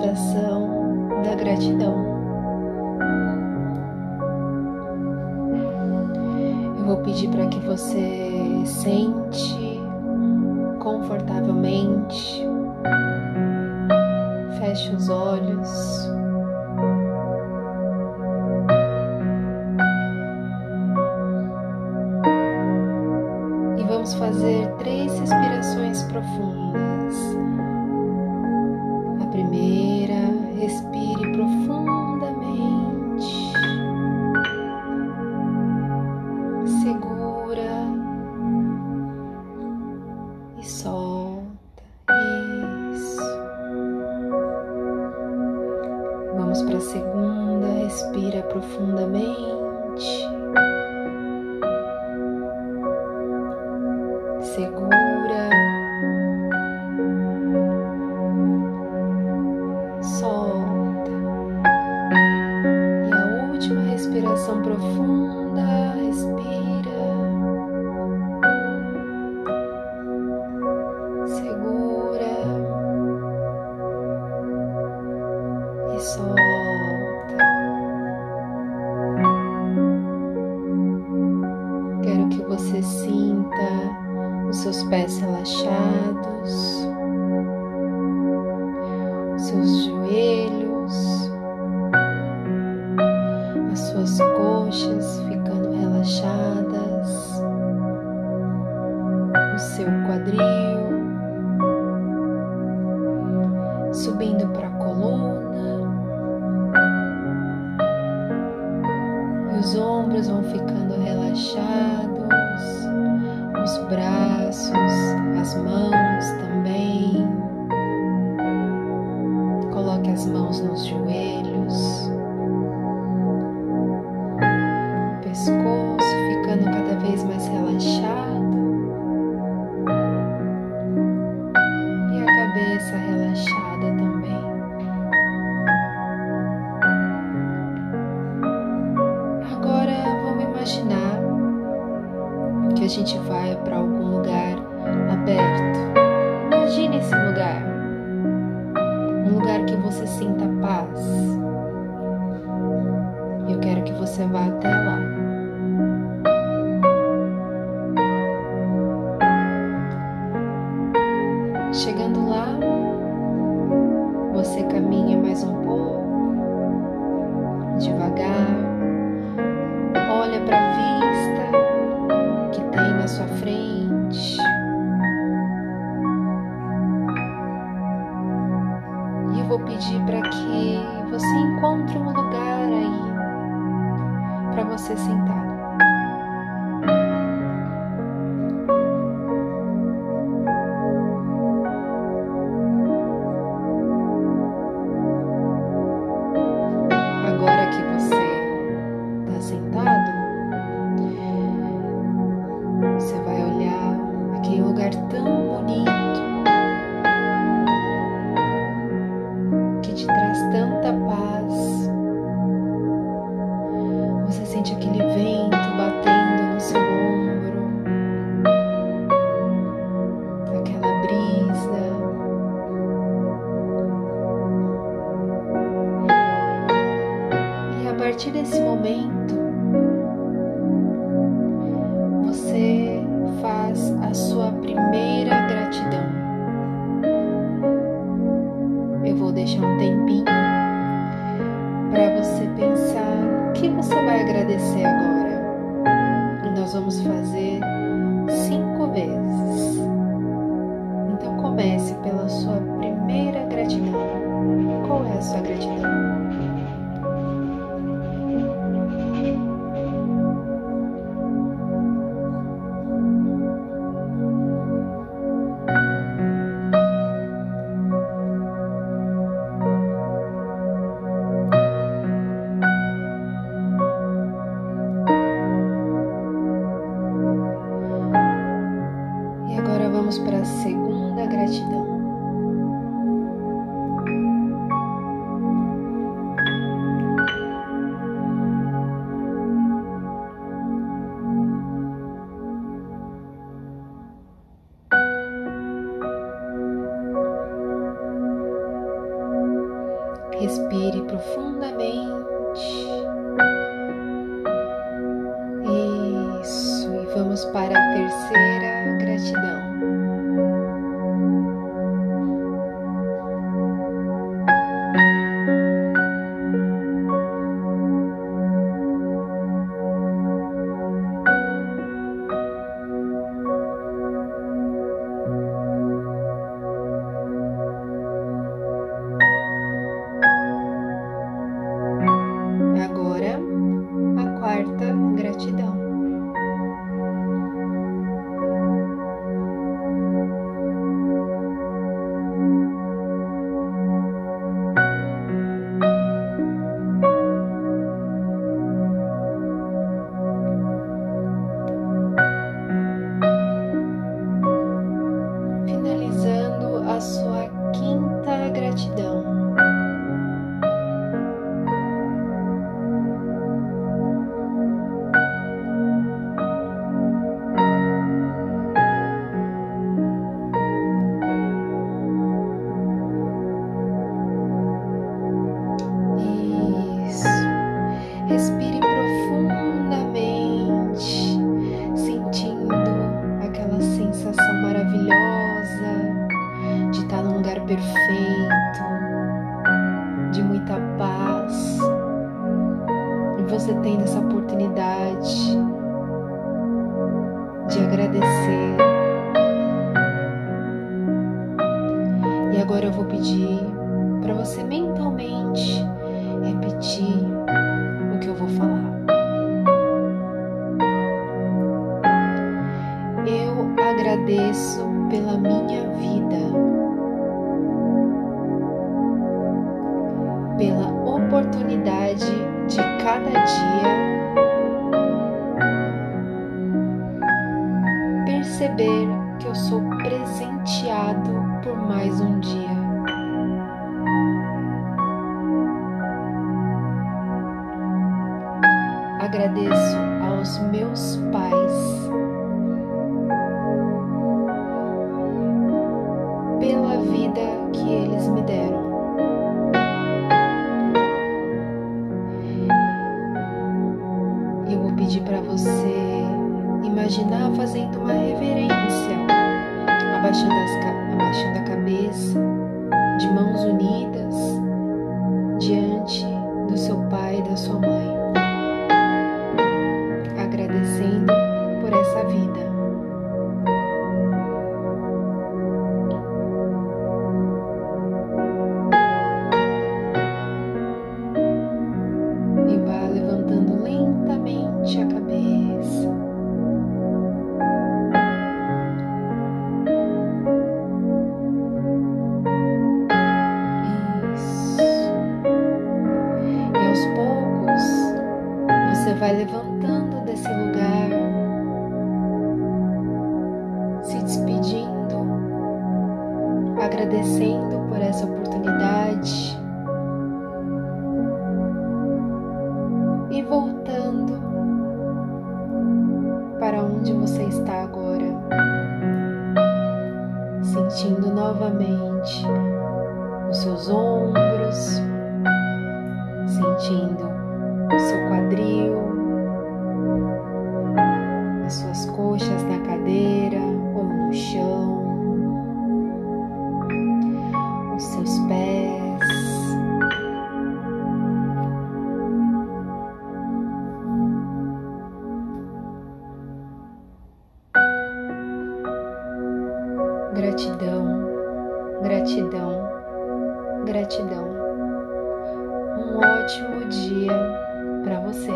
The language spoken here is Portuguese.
meditação da gratidão. Eu vou pedir para que você sente confortavelmente, feche os olhos. E vamos fazer três respirações profundas. Vamos para a segunda, respira profundamente. Segura. Solta. E a última respiração profunda, respira. Você sinta os seus pés relaxados, os seus joelhos, as suas coxas ficando relaxadas, o seu quadril subindo para a coluna, os ombros vão ficando relaxados. os braços, as mãos também. Coloque as mãos nos joelhos, gente vai para algum lugar aberto. Imagine esse lugar. Um lugar que você sinta paz. Eu quero que você vá até lá. Chegando frente. E eu vou pedir para que você encontre um lugar aí para você sentar. Traz tanta paz. Você sente aquele vento batendo no seu ombro, aquela brisa. E a partir desse momento, você faz a sua primeira agradecer agora. E nós vamos fazer cinco vezes. Então comece pela sua primeira gratidão. Qual é a sua gratidão? Agradeço pela minha vida. pela oportunidade de cada dia perceber que eu sou presenteado por mais um dia. Agradeço aos meus pais pedir para você imaginar fazendo uma reverência, abaixando, as, abaixando a cabeça, de mãos unidas, diante do seu pai e da sua mãe, agradecendo por essa oportunidade. E voltando para onde você está agora, sentindo novamente os seus ombros, sentindo o seu quadril, gratidão, gratidão. Um ótimo dia para você.